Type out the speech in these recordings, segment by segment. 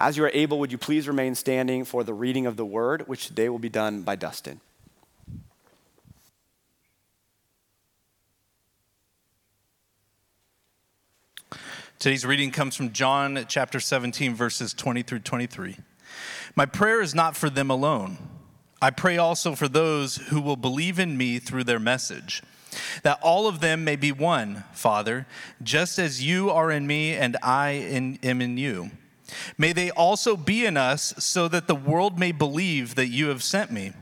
As you are able, would you please remain standing for the reading of the word, which today will be done by Dustin. Today's reading comes from John chapter 17, verses 20 through 23. My prayer is not for them alone. I pray also for those who will believe in me through their message, that all of them may be one, Father, just as you are in me and I in, am in you. May they also be in us, so that the world may believe that you have sent me.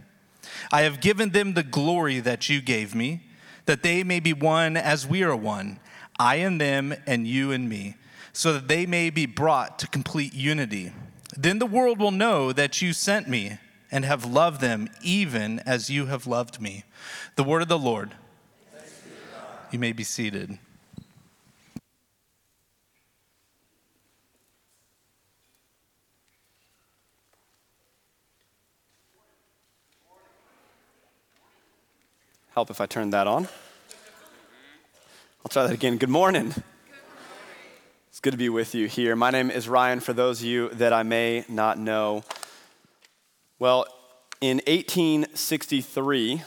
I have given them the glory that you gave me, that they may be one as we are one I and them, and you and me, so that they may be brought to complete unity. Then the world will know that you sent me and have loved them even as you have loved me. The word of the Lord. You may be seated. Help if I turn that on. I'll try that again. Good morning. It's good to be with you here. My name is Ryan, for those of you that I may not know. Well, in 1863,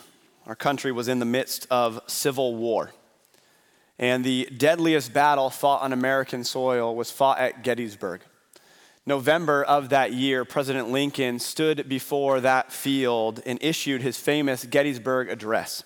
our country was in the midst of civil war. And the deadliest battle fought on American soil was fought at Gettysburg. November of that year, President Lincoln stood before that field and issued his famous Gettysburg Address.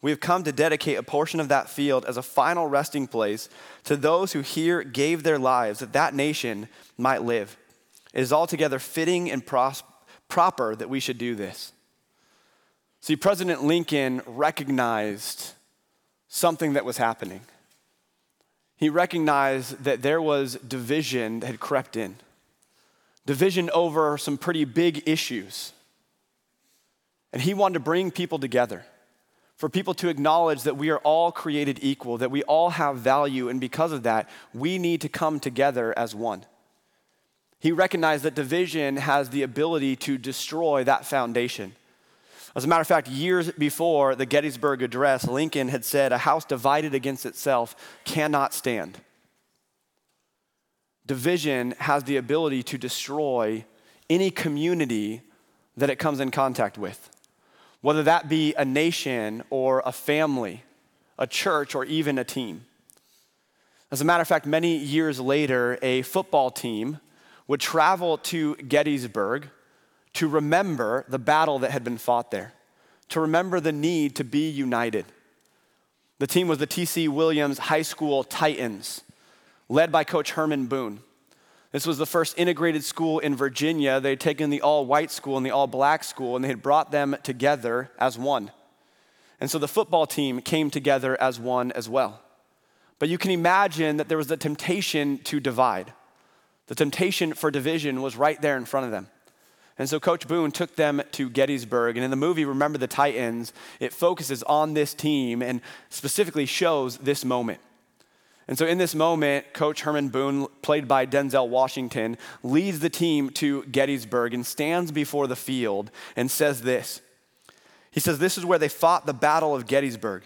We have come to dedicate a portion of that field as a final resting place to those who here gave their lives that that nation might live. It is altogether fitting and pros- proper that we should do this. See, President Lincoln recognized something that was happening. He recognized that there was division that had crept in, division over some pretty big issues. And he wanted to bring people together for people to acknowledge that we are all created equal, that we all have value, and because of that, we need to come together as one. He recognized that division has the ability to destroy that foundation. As a matter of fact, years before the Gettysburg Address, Lincoln had said, A house divided against itself cannot stand. Division has the ability to destroy any community that it comes in contact with whether that be a nation or a family, a church, or even a team. As a matter of fact, many years later, a football team would travel to Gettysburg to remember the battle that had been fought there, to remember the need to be united. The team was the T.C. Williams High School Titans, led by Coach Herman Boone. This was the first integrated school in Virginia. They had taken the all white school and the all black school and they had brought them together as one. And so the football team came together as one as well. But you can imagine that there was the temptation to divide. The temptation for division was right there in front of them. And so Coach Boone took them to Gettysburg. And in the movie, Remember the Titans, it focuses on this team and specifically shows this moment. And so in this moment, Coach Herman Boone, played by Denzel Washington, leads the team to Gettysburg and stands before the field and says this. He says, This is where they fought the Battle of Gettysburg.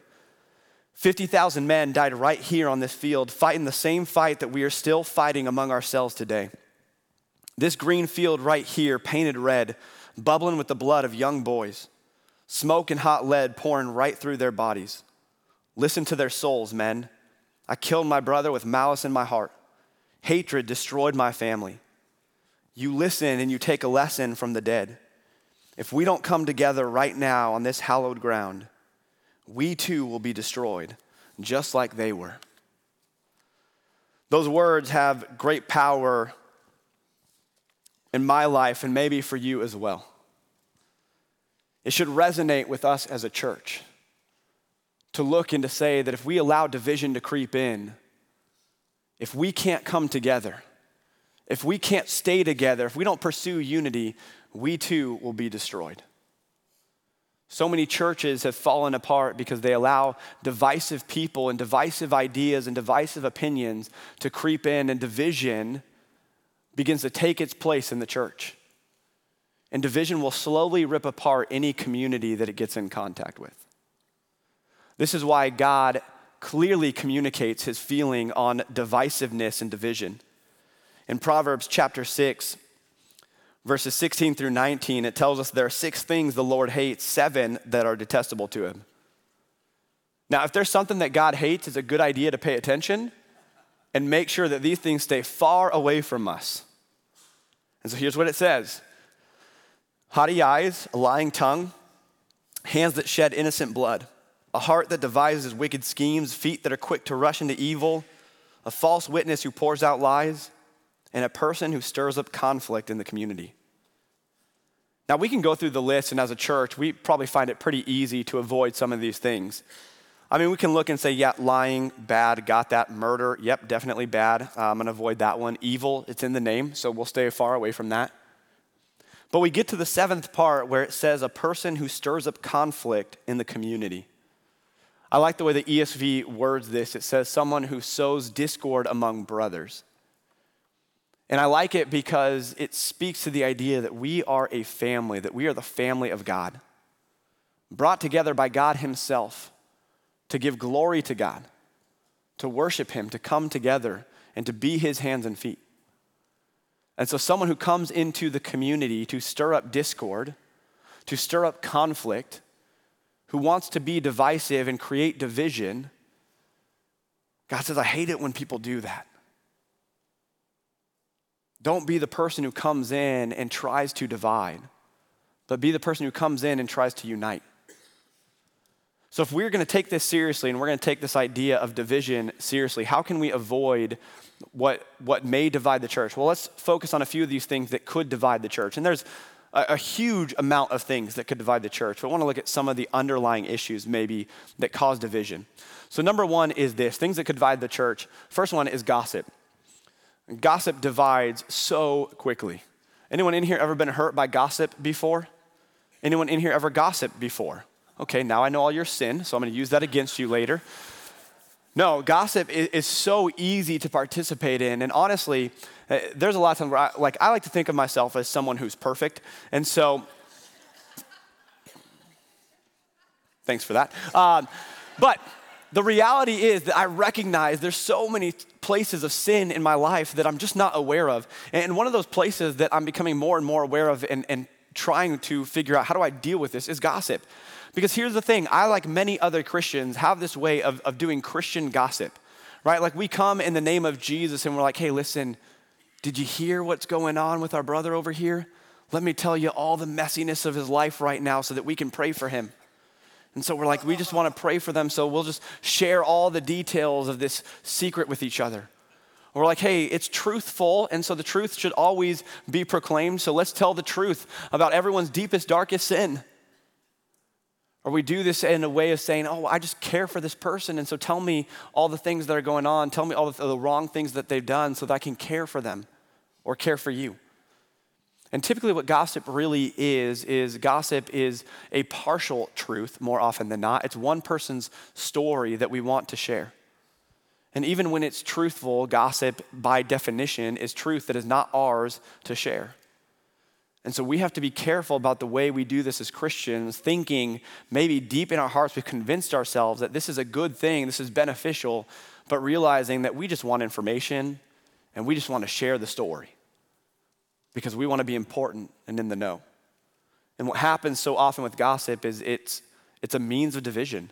50,000 men died right here on this field, fighting the same fight that we are still fighting among ourselves today. This green field right here, painted red, bubbling with the blood of young boys, smoke and hot lead pouring right through their bodies. Listen to their souls, men. I killed my brother with malice in my heart. Hatred destroyed my family. You listen and you take a lesson from the dead. If we don't come together right now on this hallowed ground, we too will be destroyed, just like they were. Those words have great power in my life and maybe for you as well. It should resonate with us as a church to look and to say that if we allow division to creep in, if we can't come together, if we can't stay together, if we don't pursue unity, we too will be destroyed. So many churches have fallen apart because they allow divisive people and divisive ideas and divisive opinions to creep in, and division begins to take its place in the church. And division will slowly rip apart any community that it gets in contact with. This is why God clearly communicates his feeling on divisiveness and division. In Proverbs chapter 6, verses 16 through 19, it tells us there are six things the Lord hates, seven that are detestable to him. Now, if there's something that God hates, it's a good idea to pay attention and make sure that these things stay far away from us. And so here's what it says haughty eyes, a lying tongue, hands that shed innocent blood, a heart that devises wicked schemes, feet that are quick to rush into evil, a false witness who pours out lies and a person who stirs up conflict in the community. Now, we can go through the list, and as a church, we probably find it pretty easy to avoid some of these things. I mean, we can look and say, yeah, lying, bad, got that. Murder, yep, definitely bad. Uh, I'm gonna avoid that one. Evil, it's in the name, so we'll stay far away from that. But we get to the seventh part where it says a person who stirs up conflict in the community. I like the way the ESV words this. It says someone who sows discord among brothers. And I like it because it speaks to the idea that we are a family, that we are the family of God, brought together by God Himself to give glory to God, to worship Him, to come together, and to be His hands and feet. And so, someone who comes into the community to stir up discord, to stir up conflict, who wants to be divisive and create division, God says, I hate it when people do that. Don't be the person who comes in and tries to divide, but be the person who comes in and tries to unite. So, if we're going to take this seriously and we're going to take this idea of division seriously, how can we avoid what, what may divide the church? Well, let's focus on a few of these things that could divide the church. And there's a, a huge amount of things that could divide the church. But I want to look at some of the underlying issues, maybe, that cause division. So, number one is this things that could divide the church. First one is gossip. Gossip divides so quickly. Anyone in here ever been hurt by gossip before? Anyone in here ever gossiped before? Okay, now I know all your sin, so I'm going to use that against you later. No, gossip is, is, so easy to participate in, and honestly, uh, there's a lot of times where I, like I like to think of myself as someone who's perfect, and so. Thanks for that. Um, but the reality is that I recognize there's so many places of sin in my life that I'm just not aware of. And one of those places that I'm becoming more and more aware of and, and trying to figure out how do I deal with this is gossip. Because here's the thing I, like many other Christians, have this way of, of doing Christian gossip, right? Like we come in the name of Jesus and we're like, hey, listen, did you hear what's going on with our brother over here? Let me tell you all the messiness of his life right now so that we can pray for him. And so we're like, we just want to pray for them, so we'll just share all the details of this secret with each other. We're like, hey, it's truthful, and so the truth should always be proclaimed, so let's tell the truth about everyone's deepest, darkest sin. Or we do this in a way of saying, oh, I just care for this person, and so tell me all the things that are going on, tell me all the, the wrong things that they've done so that I can care for them or care for you. And typically, what gossip really is, is gossip is a partial truth more often than not. It's one person's story that we want to share. And even when it's truthful, gossip, by definition, is truth that is not ours to share. And so we have to be careful about the way we do this as Christians, thinking maybe deep in our hearts we've convinced ourselves that this is a good thing, this is beneficial, but realizing that we just want information and we just want to share the story because we want to be important and in the know. And what happens so often with gossip is it's, it's a means of division.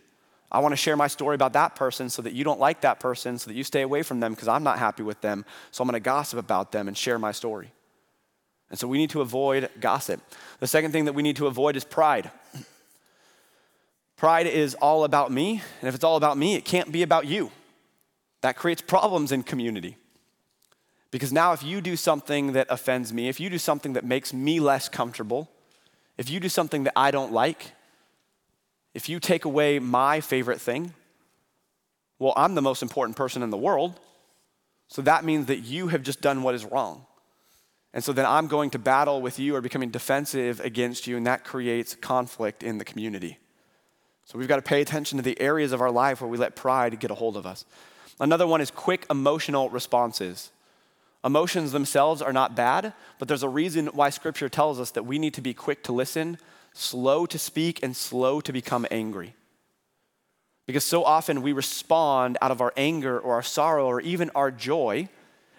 I want to share my story about that person so that you don't like that person, so that you stay away from them because I'm not happy with them. So I'm going to gossip about them and share my story. And so we need to avoid gossip. The second thing that we need to avoid is pride. Pride is all about me, and if it's all about me, it can't be about you. That creates problems in community. Because now, if you do something that offends me, if you do something that makes me less comfortable, if you do something that I don't like, if you take away my favorite thing, well, I'm the most important person in the world. So that means that you have just done what is wrong. And so then I'm going to battle with you or becoming defensive against you, and that creates conflict in the community. So we've got to pay attention to the areas of our life where we let pride get a hold of us. Another one is quick emotional responses. Emotions themselves are not bad, but there's a reason why scripture tells us that we need to be quick to listen, slow to speak, and slow to become angry. Because so often we respond out of our anger or our sorrow or even our joy,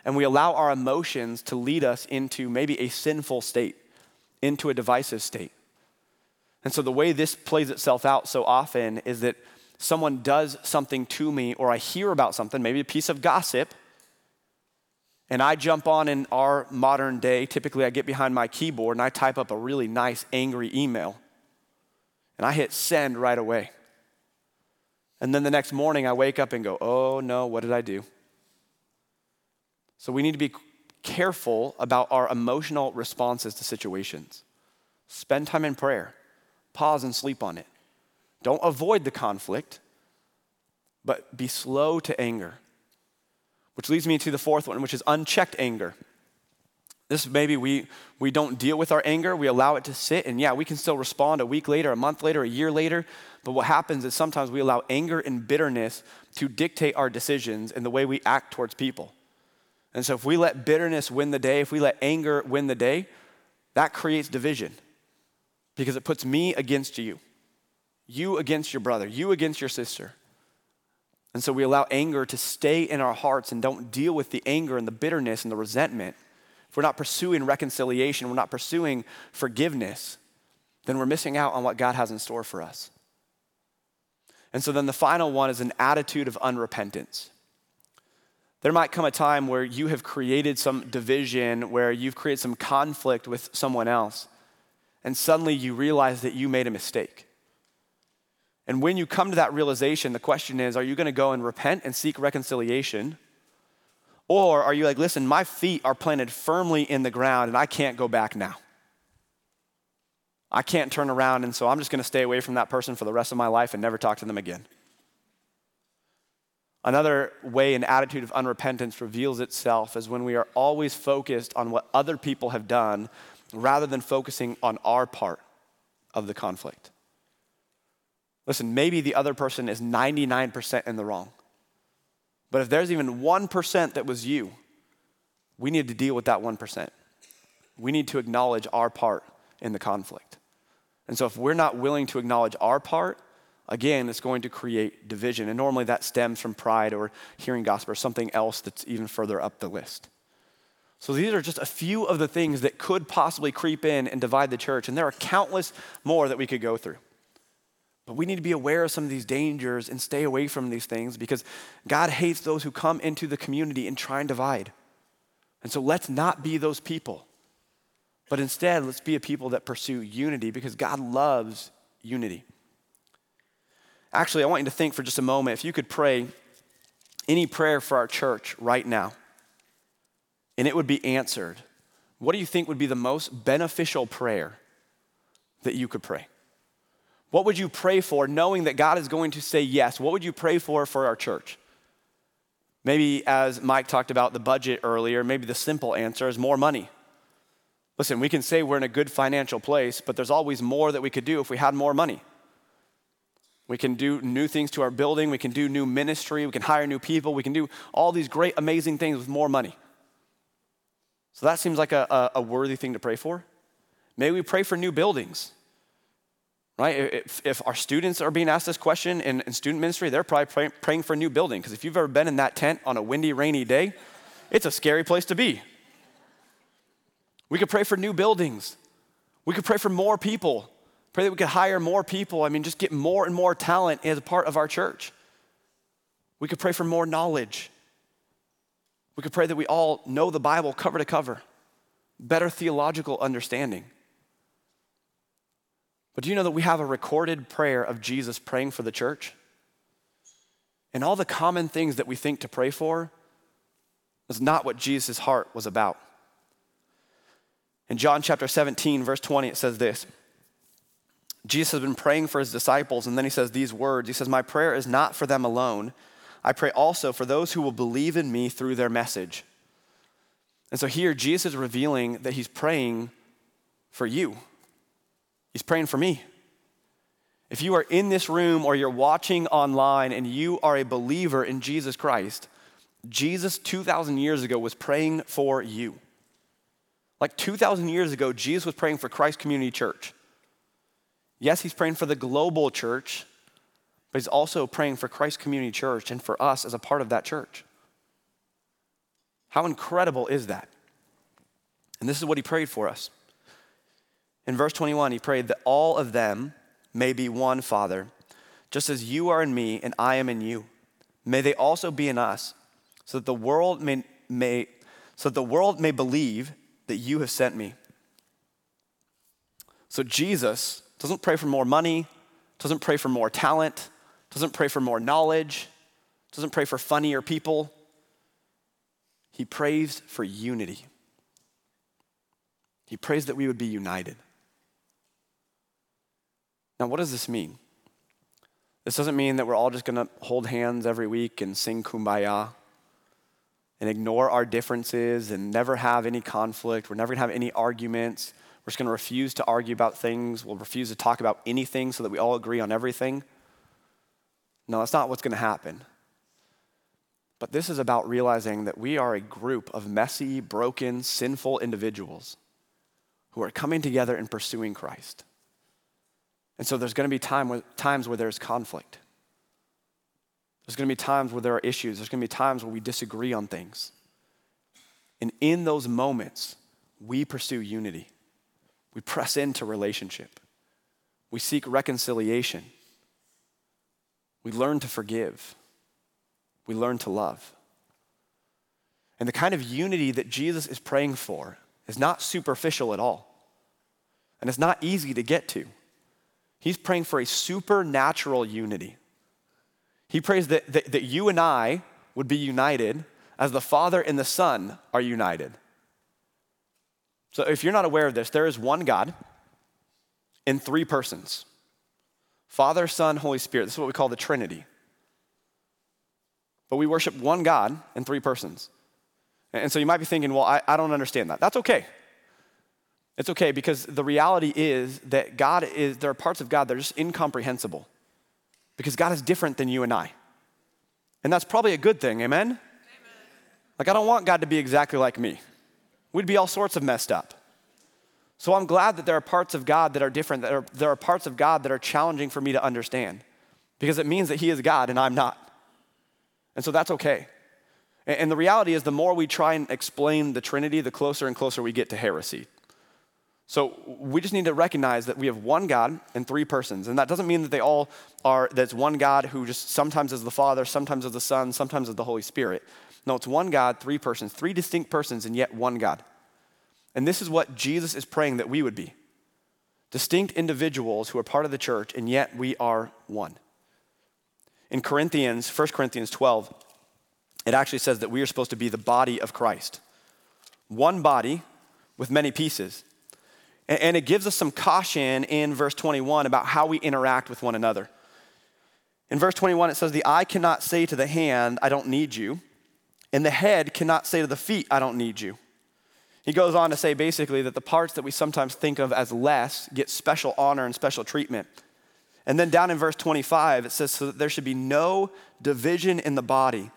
and we allow our emotions to lead us into maybe a sinful state, into a divisive state. And so the way this plays itself out so often is that someone does something to me, or I hear about something, maybe a piece of gossip, and I jump on in our modern day. Typically, I get behind my keyboard and I type up a really nice, angry email, and I hit send right away. And then the next morning, I wake up and go, oh no, what did I do? So we need to be careful about our emotional responses to situations. Spend time in prayer, pause and sleep on it. Don't avoid the conflict, but be slow to anger. Which leads me to the fourth one, which is unchecked anger. This maybe we, we don't deal with our anger, we allow it to sit, and yeah, we can still respond a week later, a month later, a year later. But what happens is sometimes we allow anger and bitterness to dictate our decisions and the way we act towards people. And so if we let bitterness win the day, if we let anger win the day, that creates division because it puts me against you, you against your brother, you against your sister. And so we allow anger to stay in our hearts and don't deal with the anger and the bitterness and the resentment if we're not pursuing reconciliation, we're not pursuing forgiveness, then we're missing out on what God has in store for us. And so then the final one is an attitude of unrepentance. There might come a time where you have created some division, where you've created some conflict with someone else, and suddenly you realize that you made a mistake. And when you come to that realization, the question is are you going to go and repent and seek reconciliation? Or are you like, listen, my feet are planted firmly in the ground and I can't go back now? I can't turn around, and so I'm just going to stay away from that person for the rest of my life and never talk to them again. Another way an attitude of unrepentance reveals itself is when we are always focused on what other people have done rather than focusing on our part of the conflict. Listen, maybe the other person is 99% in the wrong. But if there's even 1% that was you, we need to deal with that 1%. We need to acknowledge our part in the conflict. And so if we're not willing to acknowledge our part, again, it's going to create division. And normally that stems from pride or hearing gospel or something else that's even further up the list. So these are just a few of the things that could possibly creep in and divide the church. And there are countless more that we could go through. But we need to be aware of some of these dangers and stay away from these things because God hates those who come into the community and try and divide. And so let's not be those people. But instead, let's be a people that pursue unity because God loves unity. Actually, I want you to think for just a moment if you could pray any prayer for our church right now and it would be answered, what do you think would be the most beneficial prayer that you could pray? What would you pray for knowing that God is going to say yes? What would you pray for for our church? Maybe, as Mike talked about the budget earlier, maybe the simple answer is more money. Listen, we can say we're in a good financial place, but there's always more that we could do if we had more money. We can do new things to our building, we can do new ministry, we can hire new people, we can do all these great, amazing things with more money. So that seems like a, a, a worthy thing to pray for. Maybe we pray for new buildings right? If, if, our students are being asked this question in, in student ministry, they're probably pray, praying for a new building. Because if you've ever been in that tent on a windy, rainy day, it's a scary place to be. We could pray for new buildings. We could pray for more people. Pray that we could hire more people. I mean, just get more and more talent as a part of our church. We could pray for more knowledge. We could pray that we all know the Bible cover to cover, better theological understanding. But do you know that we have a recorded prayer of Jesus praying for the church? And all the common things that we think to pray for is not what Jesus' heart was about. In John chapter 17, verse 20, it says this Jesus has been praying for his disciples, and then he says these words He says, My prayer is not for them alone. I pray also for those who will believe in me through their message. And so here, Jesus is revealing that he's praying for you, he's praying for me. If you are in this room or you're watching online and you are a believer in Jesus Christ, Jesus 2,000 years ago was praying for you. Like 2,000 years ago, Jesus was praying for Christ Community Church. Yes, he's praying for the global church, but he's also praying for Christ Community Church and for us as a part of that church. How incredible is that? And this is what he prayed for us. In verse 21, he prayed that all of them may be one, Father, just as you are in me and I am in you. May they also be in us, so that the world may, may so that the world may believe that you have sent me. So Jesus doesn't pray for more money, doesn't pray for more talent, doesn't pray for more knowledge, doesn't pray for funnier people. He prays for unity. He prays that we would be united. Now, what does this mean? This doesn't mean that we're all just going to hold hands every week and sing kumbaya and ignore our differences and never have any conflict. We're never going to have any arguments. We're just going to refuse to argue about things. We'll refuse to talk about anything so that we all agree on everything. No, that's not what's going to happen. But this is about realizing that we are a group of messy, broken, sinful individuals who are coming together and pursuing Christ. And so there's going to be time times where there's conflict. There's going to be times where there are issues. There's going to be times where we disagree on things. And in those moments, we pursue unity. We press into relationship. We seek reconciliation. We learn to forgive. We learn to love. And the kind of unity that Jesus is praying for is not superficial at all. And it's not easy to get to. He's praying for a supernatural unity. He prays that, that, that you and I would be united as the Father and the Son are united. So if you're not aware of this, there is one God in three persons Father, Son, Holy Spirit. This is what we call the Trinity. But we worship one God in three persons. And so you might be thinking, well, I, I don't understand that. That's okay. It's okay because the reality is that God is, there are parts of God that are just incomprehensible because God is different than you and I. And that's probably a good thing, amen? amen? Like, I don't want God to be exactly like me. We'd be all sorts of messed up. So I'm glad that there are parts of God that are different, that are, there are parts of God that are challenging for me to understand because it means that He is God and I'm not. And so that's okay. And, and the reality is, the more we try and explain the Trinity, the closer and closer we get to heresy. So we just need to recognize that we have one God and three persons. And that doesn't mean that they all are, that's one God who just sometimes is the Father, sometimes is the Son, sometimes is the Holy Spirit. No, it's one God, three persons, three distinct persons, and yet one God. And this is what Jesus is praying that we would be distinct individuals who are part of the church, and yet we are one. In Corinthians, 1 Corinthians 12, it actually says that we are supposed to be the body of Christ. One body with many pieces and it gives us some caution in verse 21 about how we interact with one another. In verse 21, it says, The eye cannot say to the hand, I don't need you. And the head cannot say to the feet, I don't need you. He goes on to say basically that the parts that we sometimes think of as less get special honor and special treatment. And then down in verse 25, it says, So that there should be no division in the body,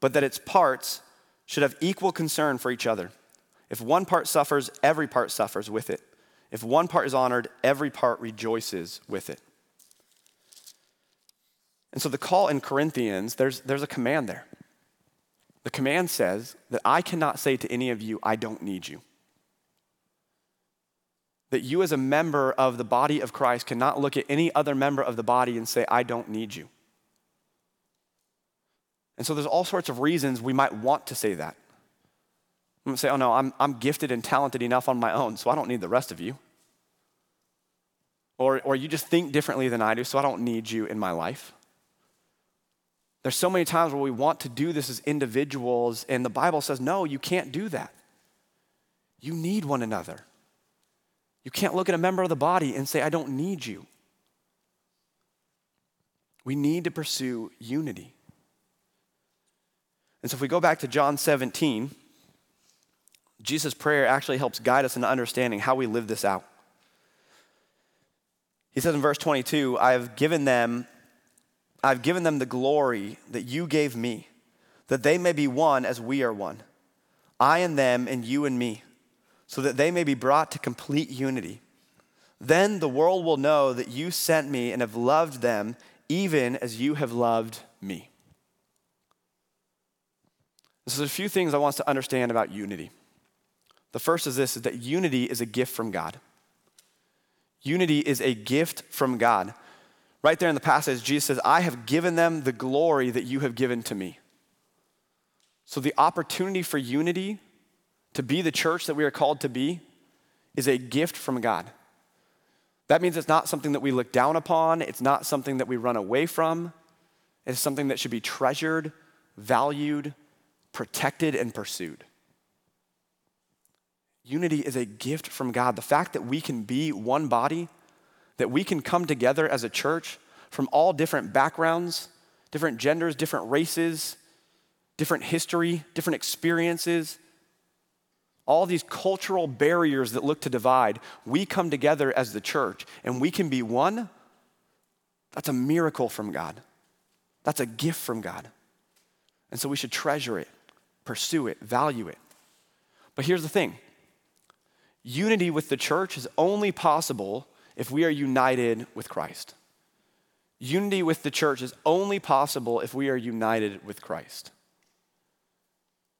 but that its parts should have equal concern for each other. If one part suffers, every part suffers with it. If one part is honored, every part rejoices with it. And so the call in Corinthians, there's, there's a command there. The command says that I cannot say to any of you, I don't need you. That you, as a member of the body of Christ, cannot look at any other member of the body and say, I don't need you. And so there's all sorts of reasons we might want to say that. I'm going to say, oh no, I'm, I'm gifted and talented enough on my own, so I don't need the rest of you. Or, or you just think differently than I do, so I don't need you in my life. There's so many times where we want to do this as individuals, and the Bible says, no, you can't do that. You need one another. You can't look at a member of the body and say, I don't need you. We need to pursue unity. And so if we go back to John 17, Jesus' prayer actually helps guide us in understanding how we live this out. He says in verse 22, I have given them, I've given them the glory that you gave me, that they may be one as we are one. I and them and you and me, so that they may be brought to complete unity. Then the world will know that you sent me and have loved them even as you have loved me. So there's a few things I want us to understand about unity. The first is this is that unity is a gift from God. Unity is a gift from God. Right there in the passage, Jesus says, I have given them the glory that you have given to me. So the opportunity for unity to be the church that we are called to be is a gift from God. That means it's not something that we look down upon, it's not something that we run away from. It's something that should be treasured, valued, protected, and pursued. Unity is a gift from God. The fact that we can be one body, that we can come together as a church from all different backgrounds, different genders, different races, different history, different experiences, all these cultural barriers that look to divide, we come together as the church and we can be one. That's a miracle from God. That's a gift from God. And so we should treasure it, pursue it, value it. But here's the thing unity with the church is only possible if we are united with Christ. Unity with the church is only possible if we are united with Christ.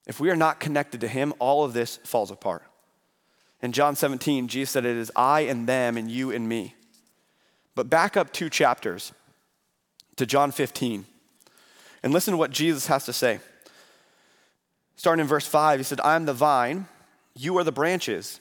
If we are not connected to Him, all of this falls apart. In John 17, Jesus said, It is I and them, and you and me. But back up two chapters to John 15 and listen to what Jesus has to say. Starting in verse 5, he said, I am the vine, you are the branches.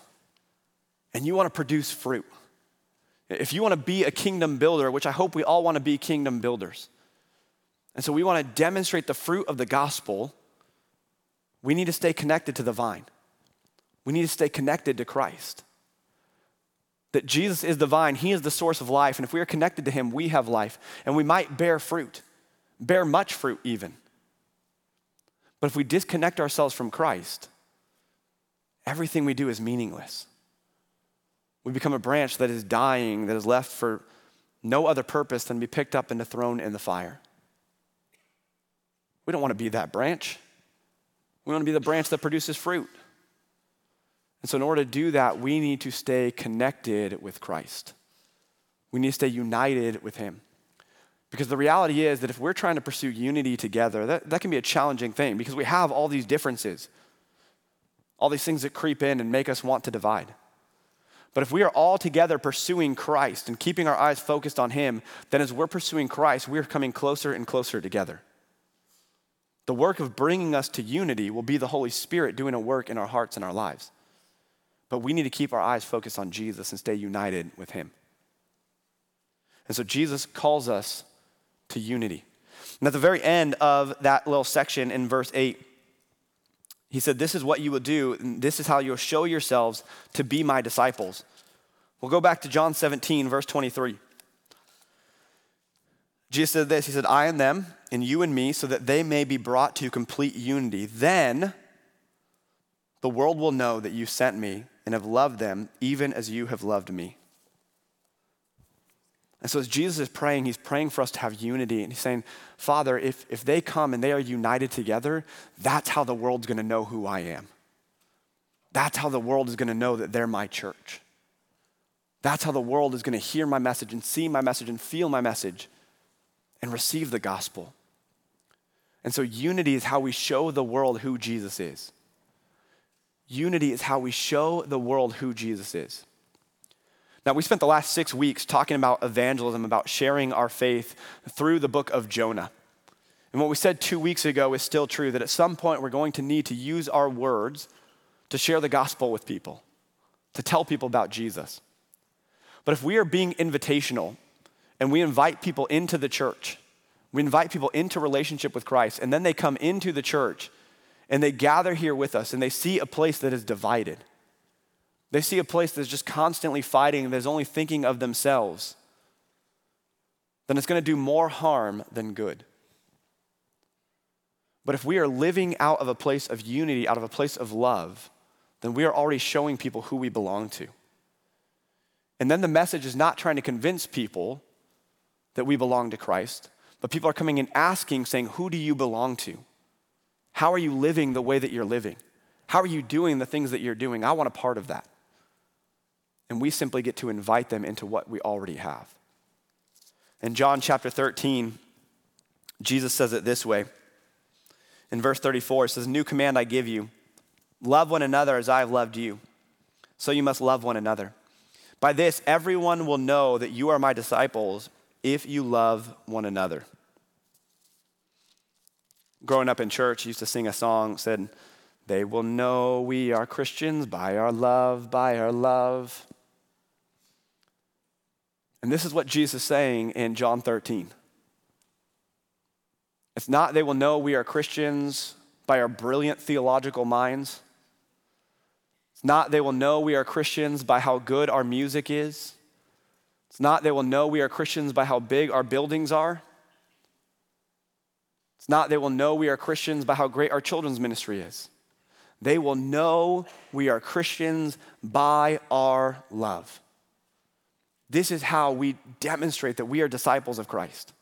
and you want to produce fruit, if you want to be a kingdom builder, which I hope we all want to be kingdom builders, and so we want to demonstrate the fruit of the gospel, we need to stay connected to the vine. We need to stay connected to Christ. That Jesus is the vine, He is the source of life, and if we are connected to Him, we have life, and we might bear fruit, bear much fruit even. But if we disconnect ourselves from Christ, everything we do is meaningless. We become a branch that is dying, that is left for no other purpose than to be picked up and thrown in the fire. We don't want to be that branch. We want to be the branch that produces fruit. And so, in order to do that, we need to stay connected with Christ. We need to stay united with Him. Because the reality is that if we're trying to pursue unity together, that, that can be a challenging thing because we have all these differences, all these things that creep in and make us want to divide. But if we are all together pursuing Christ and keeping our eyes focused on Him, then as we're pursuing Christ, we're coming closer and closer together. The work of bringing us to unity will be the Holy Spirit doing a work in our hearts and our lives. But we need to keep our eyes focused on Jesus and stay united with Him. And so Jesus calls us to unity. And at the very end of that little section in verse 8, he said, This is what you will do, and this is how you'll show yourselves to be my disciples. We'll go back to John 17, verse 23. Jesus said this He said, I and them, and you and me, so that they may be brought to complete unity. Then the world will know that you sent me and have loved them, even as you have loved me. And so, as Jesus is praying, he's praying for us to have unity. And he's saying, Father, if, if they come and they are united together, that's how the world's gonna know who I am. That's how the world is gonna know that they're my church. That's how the world is gonna hear my message and see my message and feel my message and receive the gospel. And so, unity is how we show the world who Jesus is. Unity is how we show the world who Jesus is. Now, we spent the last six weeks talking about evangelism, about sharing our faith through the book of Jonah. And what we said two weeks ago is still true that at some point we're going to need to use our words to share the gospel with people, to tell people about Jesus. But if we are being invitational and we invite people into the church, we invite people into relationship with Christ, and then they come into the church and they gather here with us and they see a place that is divided. They see a place that's just constantly fighting, that's only thinking of themselves, then it's going to do more harm than good. But if we are living out of a place of unity, out of a place of love, then we are already showing people who we belong to. And then the message is not trying to convince people that we belong to Christ, but people are coming and asking, saying, Who do you belong to? How are you living the way that you're living? How are you doing the things that you're doing? I want a part of that. And we simply get to invite them into what we already have. In John chapter 13, Jesus says it this way. In verse 34, it says, New command I give you love one another as I have loved you. So you must love one another. By this, everyone will know that you are my disciples if you love one another. Growing up in church, I used to sing a song said, They will know we are Christians by our love, by our love. And this is what Jesus is saying in John 13. It's not they will know we are Christians by our brilliant theological minds. It's not they will know we are Christians by how good our music is. It's not they will know we are Christians by how big our buildings are. It's not they will know we are Christians by how great our children's ministry is. They will know we are Christians by our love. This is how we demonstrate that we are disciples of Christ.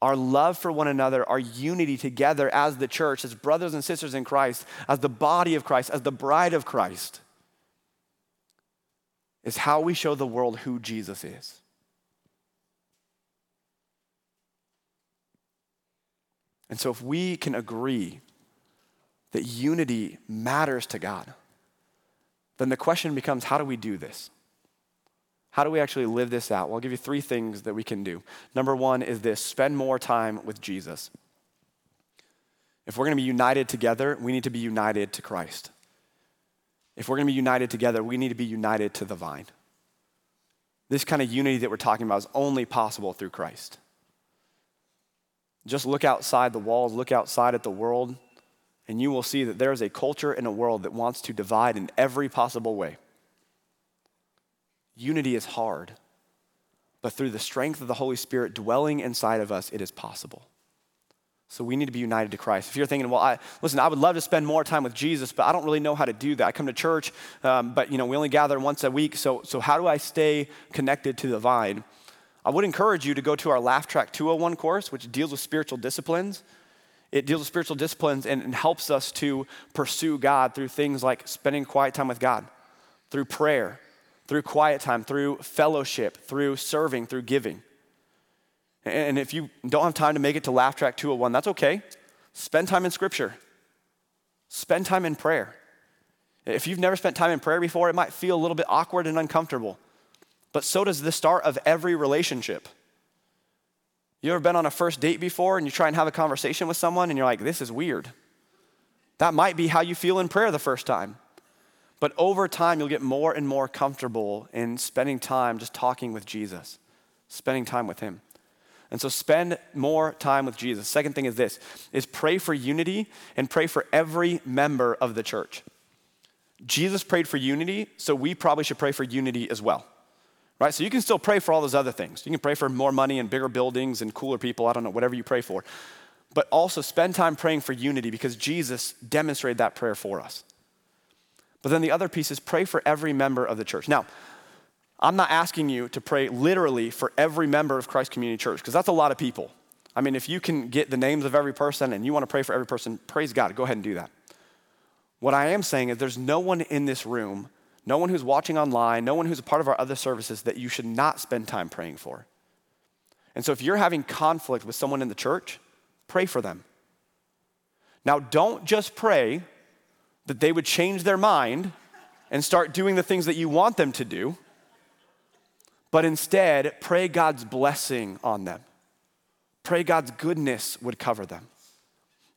Our love for one another, our unity together as the church, as brothers and sisters in Christ, as the body of Christ, as the bride of Christ, is how we show the world who Jesus is. And so, if we can agree that unity matters to God, then the question becomes how do we do this? How do we actually live this out? Well, I'll give you three things that we can do. Number one is this spend more time with Jesus. If we're going to be united together, we need to be united to Christ. If we're going to be united together, we need to be united to the vine. This kind of unity that we're talking about is only possible through Christ. Just look outside the walls, look outside at the world, and you will see that there is a culture in a world that wants to divide in every possible way. Unity is hard, but through the strength of the Holy Spirit dwelling inside of us, it is possible. So we need to be united to Christ. If you're thinking, well, I, listen, I would love to spend more time with Jesus, but I don't really know how to do that. I come to church, um, but you know, we only gather once a week. So, so how do I stay connected to the vine? I would encourage you to go to our Laugh Track 201 course, which deals with spiritual disciplines. It deals with spiritual disciplines and, and helps us to pursue God through things like spending quiet time with God, through prayer, through quiet time, through fellowship, through serving, through giving. And if you don't have time to make it to Laugh Track 201, that's okay. Spend time in Scripture, spend time in prayer. If you've never spent time in prayer before, it might feel a little bit awkward and uncomfortable. But so does the start of every relationship. You ever been on a first date before and you try and have a conversation with someone and you're like, this is weird? That might be how you feel in prayer the first time. But over time, you'll get more and more comfortable in spending time just talking with Jesus, spending time with Him. And so spend more time with Jesus. Second thing is this is pray for unity and pray for every member of the church. Jesus prayed for unity, so we probably should pray for unity as well. Right? So you can still pray for all those other things. You can pray for more money and bigger buildings and cooler people, I don't know, whatever you pray for. But also spend time praying for unity because Jesus demonstrated that prayer for us. But then the other piece is pray for every member of the church. Now, I'm not asking you to pray literally for every member of Christ Community Church, because that's a lot of people. I mean, if you can get the names of every person and you want to pray for every person, praise God, go ahead and do that. What I am saying is there's no one in this room, no one who's watching online, no one who's a part of our other services that you should not spend time praying for. And so if you're having conflict with someone in the church, pray for them. Now, don't just pray that they would change their mind and start doing the things that you want them to do, but instead pray God's blessing on them. Pray God's goodness would cover them.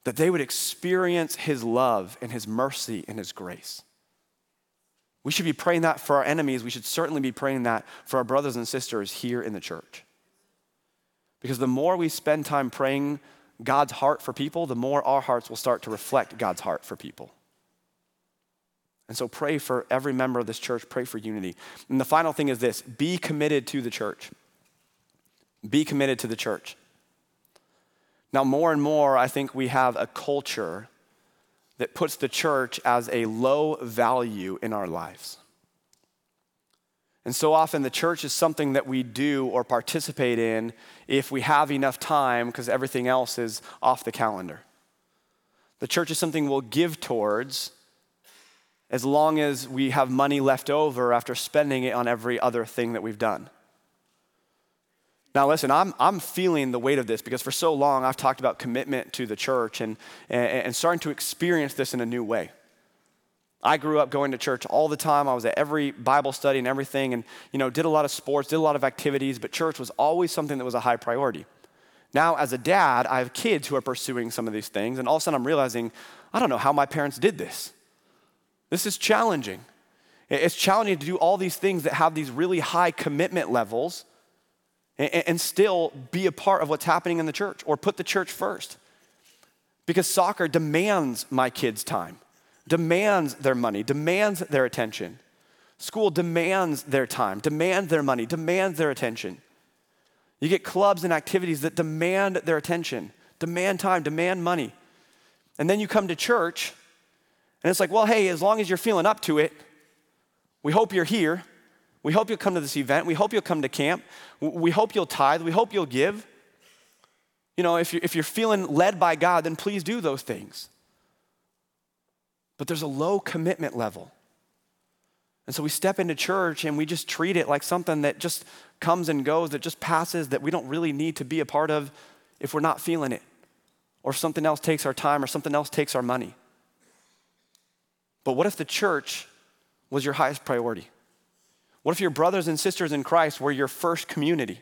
that they would experience his love and his mercy and his grace. We should be praying that for our enemies. We should certainly be praying that for our brothers and sisters here in the church. Because the more we spend time praying God's heart for people, the more our hearts will start to reflect God's heart for people. And so pray for every member of this church, pray for unity. And the final thing is this be committed to the church. Be committed to the church. Now, more and more, I think we have a culture that puts the church as a low value in our lives. And so often, the church is something that we do or participate in if we have enough time because everything else is off the calendar. The church is something we'll give towards as long as we have money left over after spending it on every other thing that we've done. Now, listen, I'm, I'm feeling the weight of this because for so long I've talked about commitment to the church and, and, and starting to experience this in a new way. I grew up going to church all the time. I was at every Bible study and everything and, you know, did a lot of sports, did a lot of activities, but church was always something that was a high priority. Now, as a dad, I have kids who are pursuing some of these things, and all of a sudden I'm realizing, I don't know how my parents did this. This is challenging. It's challenging to do all these things that have these really high commitment levels and, still be a part of what's happening in the church or put the church first. Because soccer demands my kids' time, demands their money, demands their attention. School demands their time, demands their money, demands their attention. You get clubs and activities that demand their attention, demand time, demand money. And then you come to church, and it's like, well, hey, as long as you're feeling up to it, we hope you're here. We hope you'll come to this event. We hope you'll come to camp. We hope you'll tithe. We hope you'll give. You know, if you're, if you're feeling led by God, then please do those things. But there's a low commitment level. And so we step into church and we just treat it like something that just comes and goes, that just passes, that we don't really need to be a part of if we're not feeling it, or if something else takes our time, or something else takes our money. But what if the church was your highest priority? What if your brothers and sisters in Christ were your first community?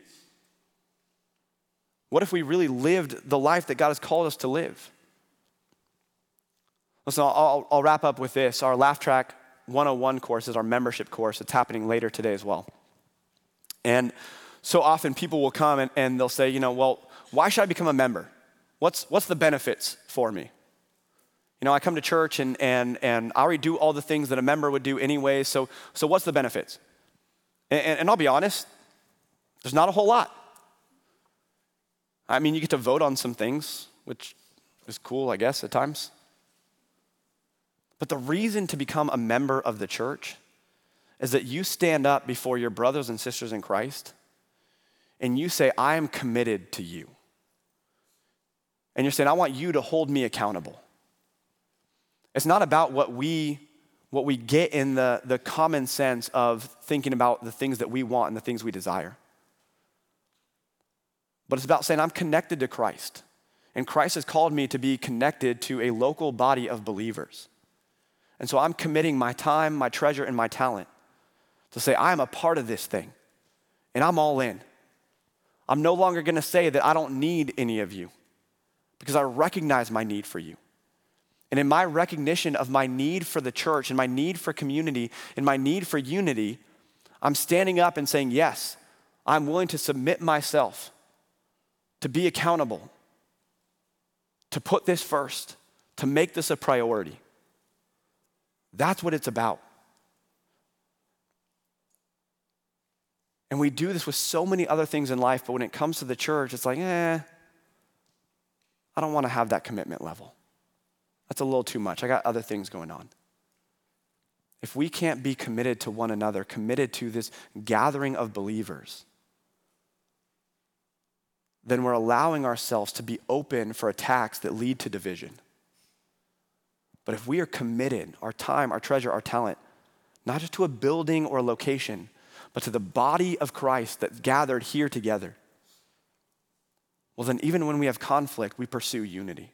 What if we really lived the life that God has called us to live? Listen, I'll, I'll wrap up with this. Our Laugh Track 101 course is our membership course. It's happening later today as well. And so often people will come and, and they'll say, you know, well, why should I become a member? What's, what's the benefits for me? You know, I come to church and, and, and I already do all the things that a member would do anyway, so, so what's the benefits? And, and I'll be honest, there's not a whole lot. I mean, you get to vote on some things, which is cool, I guess, at times. But the reason to become a member of the church is that you stand up before your brothers and sisters in Christ and you say, I am committed to you. And you're saying, I want you to hold me accountable. It's not about what we what we get in the, the common sense of thinking about the things that we want and the things we desire. But it's about saying, I'm connected to Christ. And Christ has called me to be connected to a local body of believers. And so I'm committing my time, my treasure, and my talent to say, I am a part of this thing. And I'm all in. I'm no longer gonna say that I don't need any of you because I recognize my need for you. And in my recognition of my need for the church and my need for community and my need for unity, I'm standing up and saying, Yes, I'm willing to submit myself, to be accountable, to put this first, to make this a priority. That's what it's about. And we do this with so many other things in life, but when it comes to the church, it's like, eh, I don't want to have that commitment level. That's a little too much. I got other things going on. If we can't be committed to one another, committed to this gathering of believers, then we're allowing ourselves to be open for attacks that lead to division. But if we are committed, our time, our treasure, our talent, not just to a building or a location, but to the body of Christ that's gathered here together, well, then even when we have conflict, we pursue unity.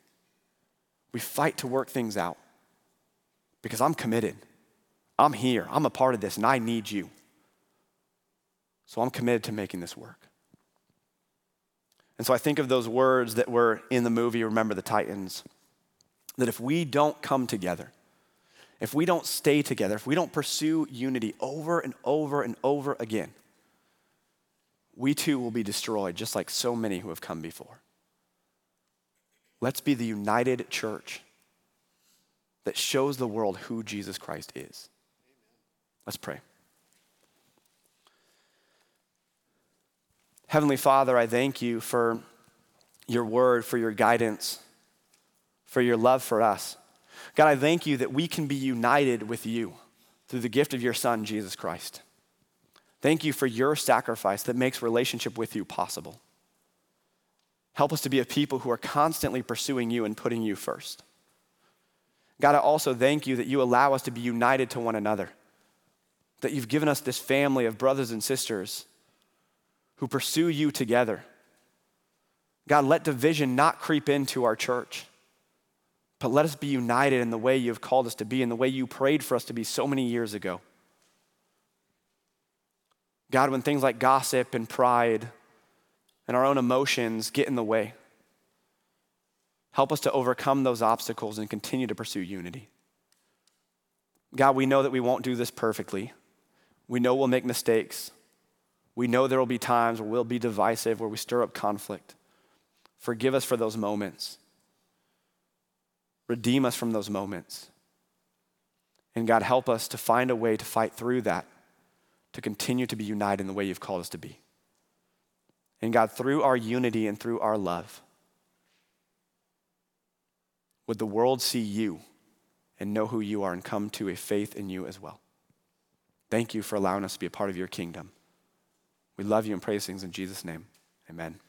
We fight to work things out because I'm committed. I'm here. I'm a part of this and I need you. So I'm committed to making this work. And so I think of those words that were in the movie Remember the Titans. that if we don't come together, if we don't stay together, if we don't pursue unity over and over and over again, we too will be destroyed, just like so many who have come before. Let's be the united church that shows the world who Jesus Christ is. Let's pray. Heavenly Father, I thank you for your word, for your guidance, for your love for us. God, I thank you that we can be united with you through the gift of your Son, Jesus Christ. Thank you for your sacrifice that makes relationship with you possible. Help us to be a people who are constantly pursuing you and putting you first. God, I also thank you that you allow us to be united to one another, that you've given us this family of brothers and sisters who pursue you together. God, let division not creep into our church, but let us be united in the way you've called us to be, in the way you prayed for us to be so many years ago. God, when things like gossip and pride and our own emotions get in the way, help us to overcome those obstacles and continue to pursue unity. God, we know that we won't do this perfectly. We know we'll make mistakes. We know there will be times where we'll be divisive, where we stir up conflict. Forgive us for those moments. Redeem us from those moments. And God, help us to find a way to fight through that, to continue to be united in the way you've called us to be. And God, through our unity and through our love, would the world see you and know who you are and come to a faith in you as well. Thank you for allowing us to be a part of your kingdom. We love you and praise things in Jesus' name. Amen.